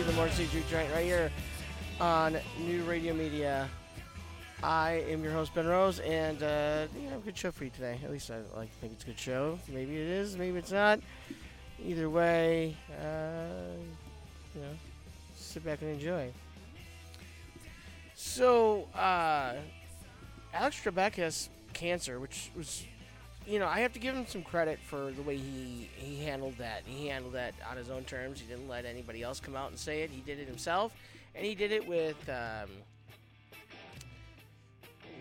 to the Motor City Juke Joint right here on New Radio Media. I am your host Ben Rose, and uh, you a good show for you today. At least I like to think it's a good show. Maybe it is, maybe it's not. Either way, uh, you know, sit back and enjoy. So, uh, Alex Trebek has cancer, which was, you know, I have to give him some credit for the way he he handled that. He handled that on his own terms. He didn't let anybody else come out and say it. He did it himself, and he did it with um,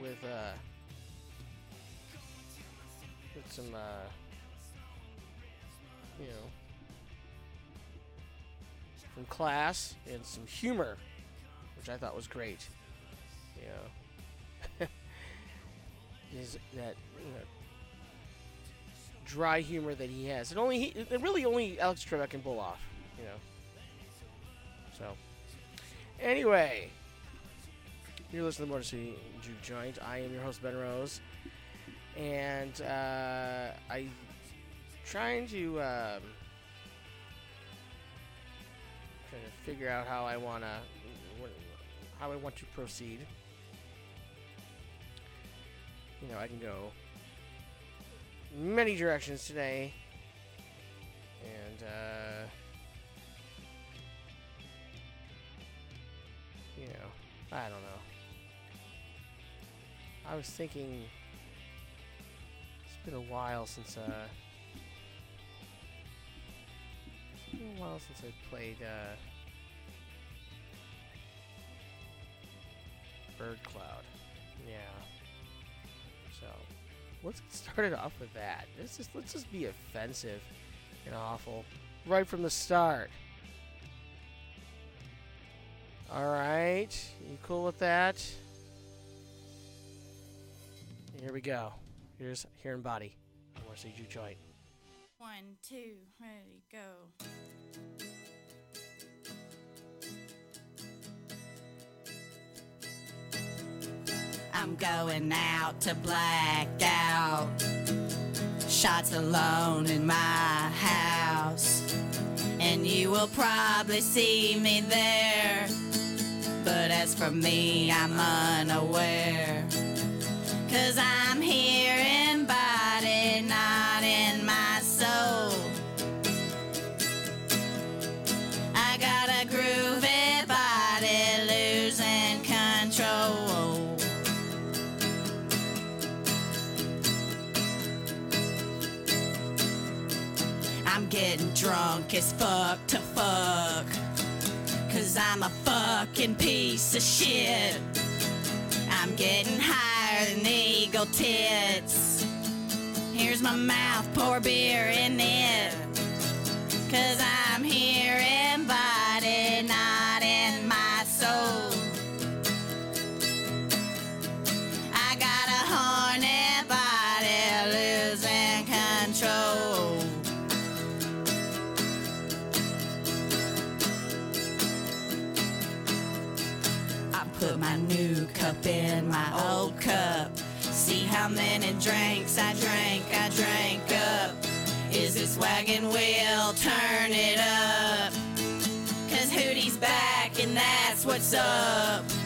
with uh, with some uh, you know some class and some humor, which I thought was great. Know, is that you know dry humor that he has, and only he, really only Alex Trebek can pull off. You know, so anyway. You're listening to Motor City Juke Joint. I am your host, Ben Rose. And uh, I trying to um, trying to figure out how I wanna how I want to proceed. You know, I can go many directions today, and uh, you know, I don't know. I was thinking it's been a while since uh it's been a while since I played uh Birdcloud. Yeah. Let's get started off with that. Let's just let's just be offensive and awful right from the start. Alright, you cool with that? Here we go. Here's here and body. I want to see you joint. One, two, ready, go. I'm going out to black out. Shots alone in my house. And you will probably see me there. But as for me, I'm unaware. Cause I'm here fuck to fuck. Cause I'm a fucking piece of shit. I'm getting higher than the eagle tits. Here's my mouth, pour beer in it. Cause I'm here how many drinks I drank, I drank up. Is this wagon wheel? Turn it up. Cause Hootie's back and that's what's up.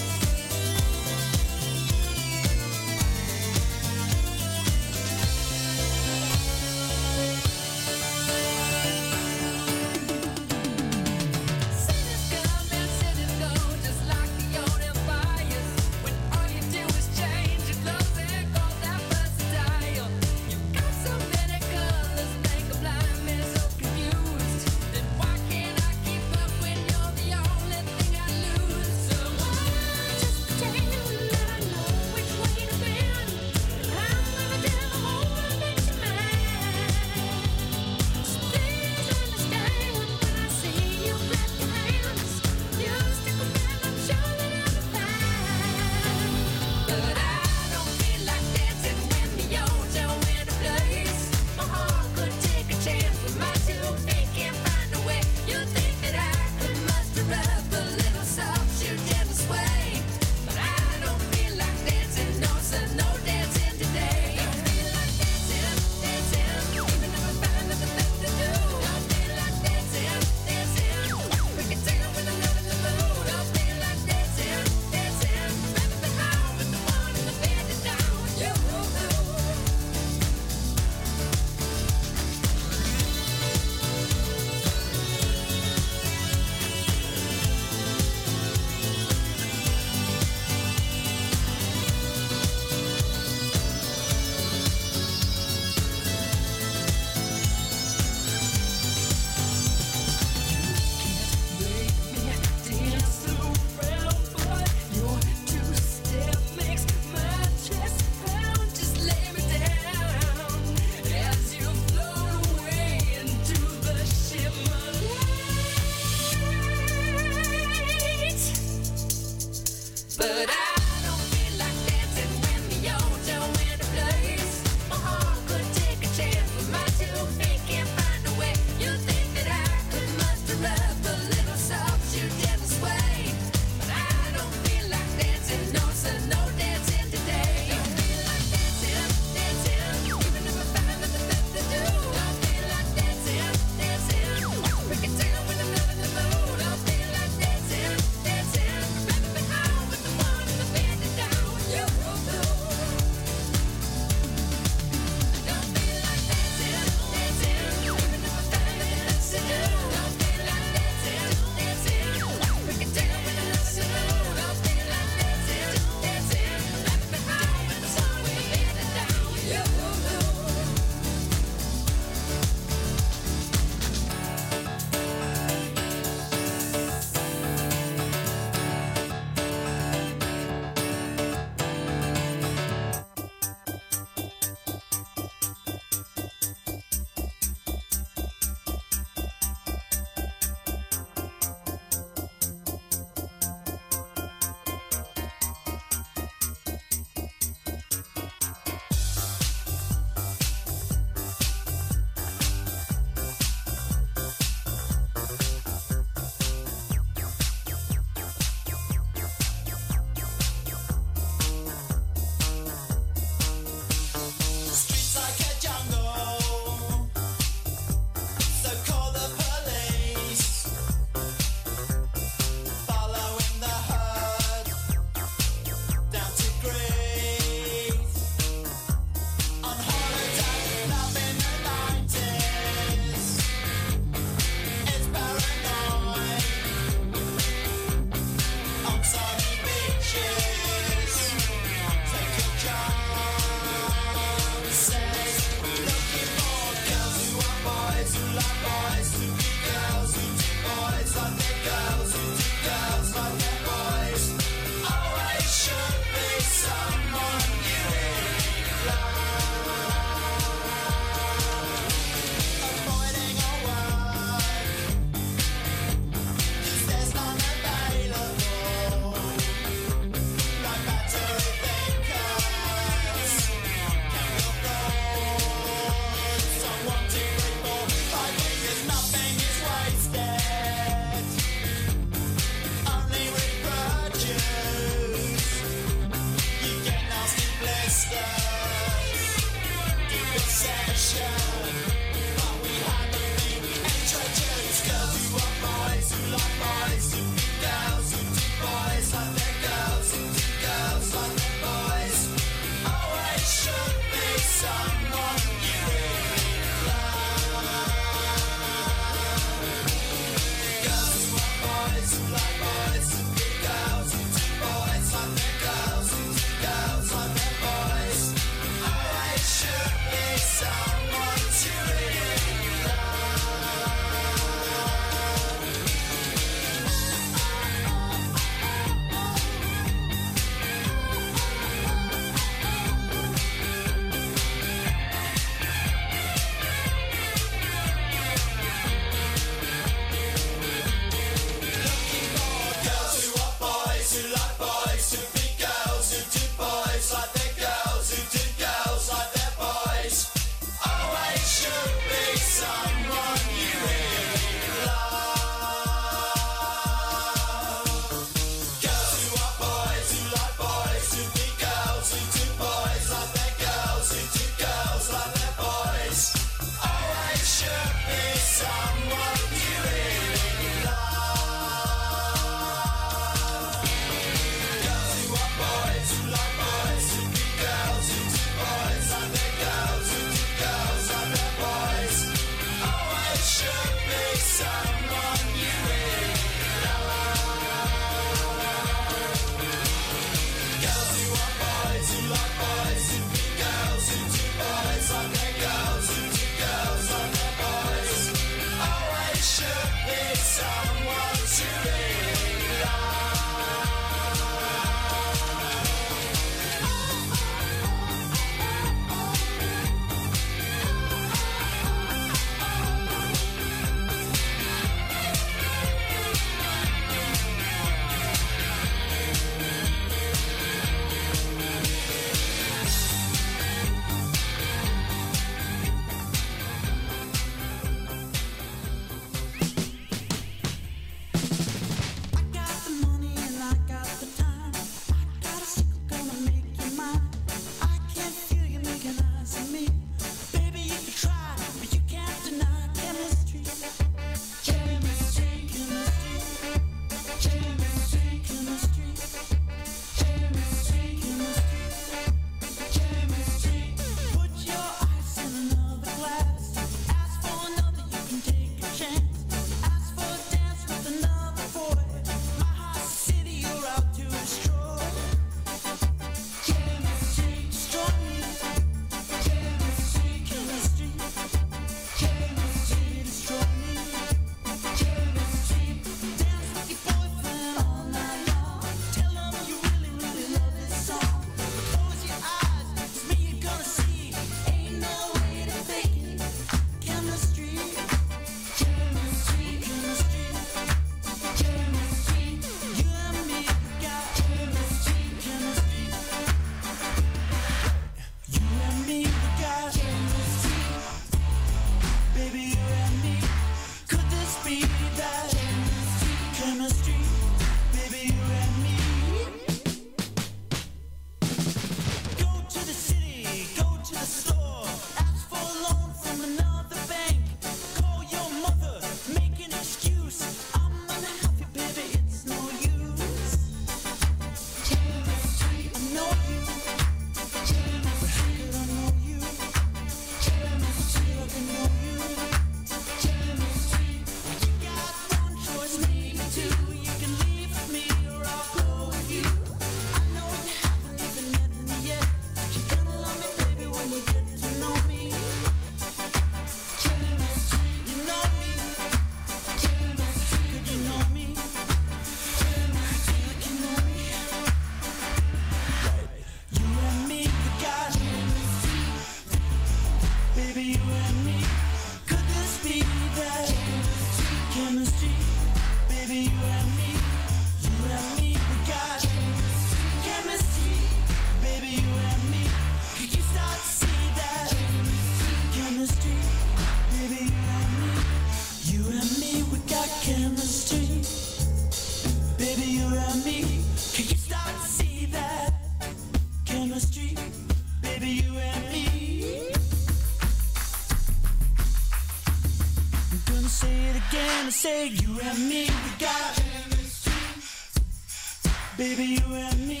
Baby, you and me,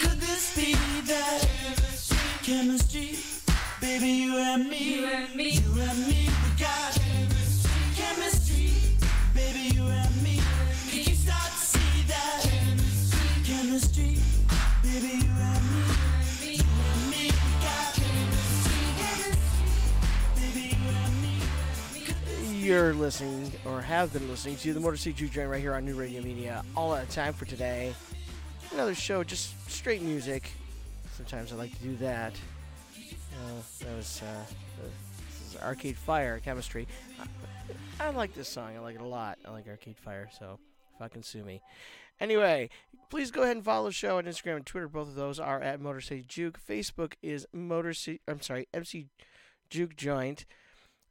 could this be that chemistry? Baby, you and me, you and me, you and me, we got chemistry. Baby, you and me, can you start to see that chemistry? Baby, you and me, you and me, we got Baby, you and me. You're listening, or have been listening, to the Motor City Juke Joint right here on New Radio Media. All out of time for today. Another show, just straight music. Sometimes I like to do that. Uh, that was uh, this is Arcade Fire Chemistry. I, I like this song. I like it a lot. I like Arcade Fire, so fucking sue me. Anyway, please go ahead and follow the show on Instagram and Twitter. Both of those are at Motor City Juke. Facebook is Motor City. I'm sorry, MC Juke Joint.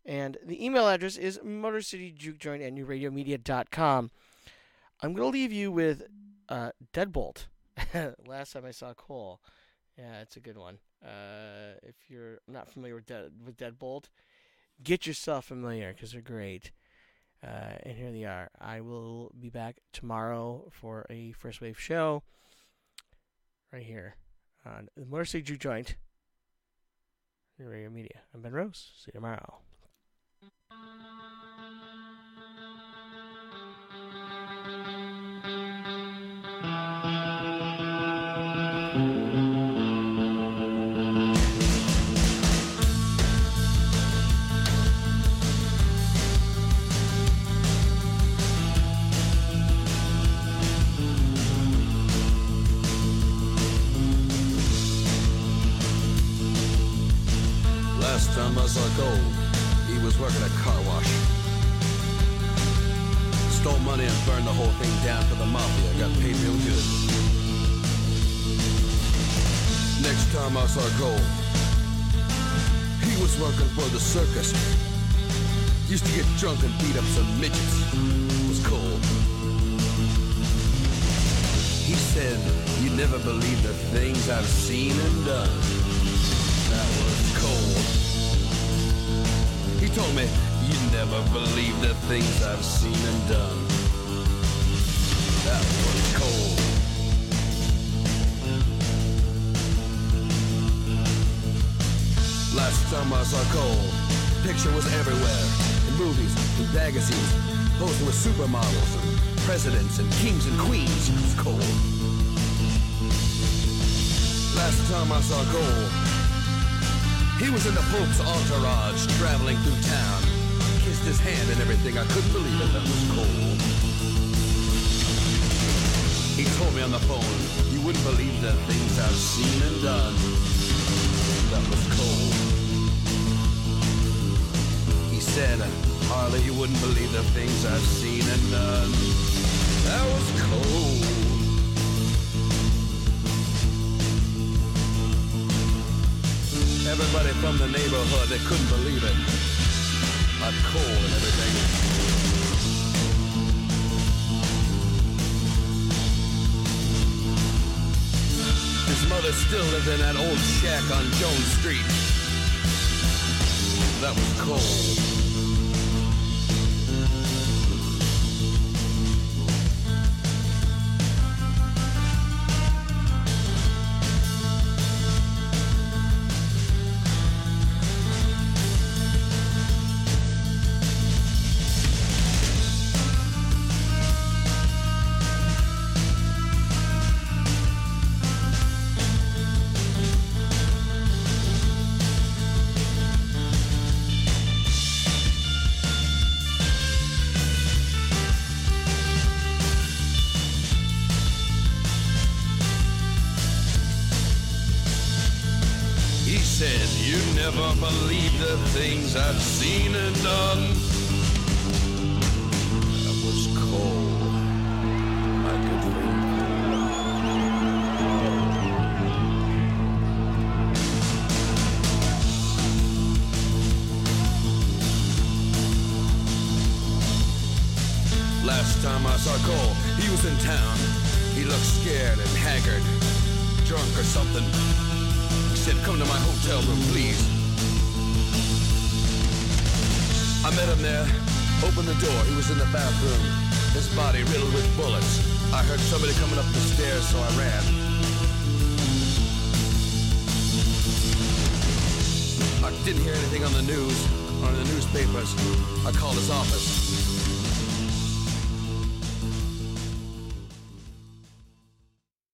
And the email address is motorcityjukejoint at newradiomedia.com. I'm going to leave you with uh, Deadbolt. Last time I saw Cole. Yeah, it's a good one. Uh, if you're not familiar with, with Deadbolt, get yourself familiar because they're great. Uh, and here they are. I will be back tomorrow for a first wave show right here on the City Juke Joint. Radio Media. I'm Ben Rose. See you tomorrow. I saw Cole, he was working a car wash. Stole money and burned the whole thing down for the mafia. Got paid real good. Next time I saw Cole, he was working for the circus. Used to get drunk and beat up some midgets. Was Cole. He said, you never believe the things I've seen and done. Told me, you never believe the things I've seen and done. That was Cole. Last time I saw Cole, picture was everywhere. In movies, in magazines, posing with supermodels and presidents and kings and queens. It was Cole. Last time I saw Cole, he was in the Pope's entourage, traveling through town. Kissed his hand and everything. I couldn't believe it. That was cold. He told me on the phone, you wouldn't believe the things I've seen and done. That was cold. He said, Harley, you wouldn't believe the things I've seen and done. That was cold. Everybody from the neighborhood, they couldn't believe it. Hot coal and everything. His mother still lived in that old shack on Jones Street. That was cold.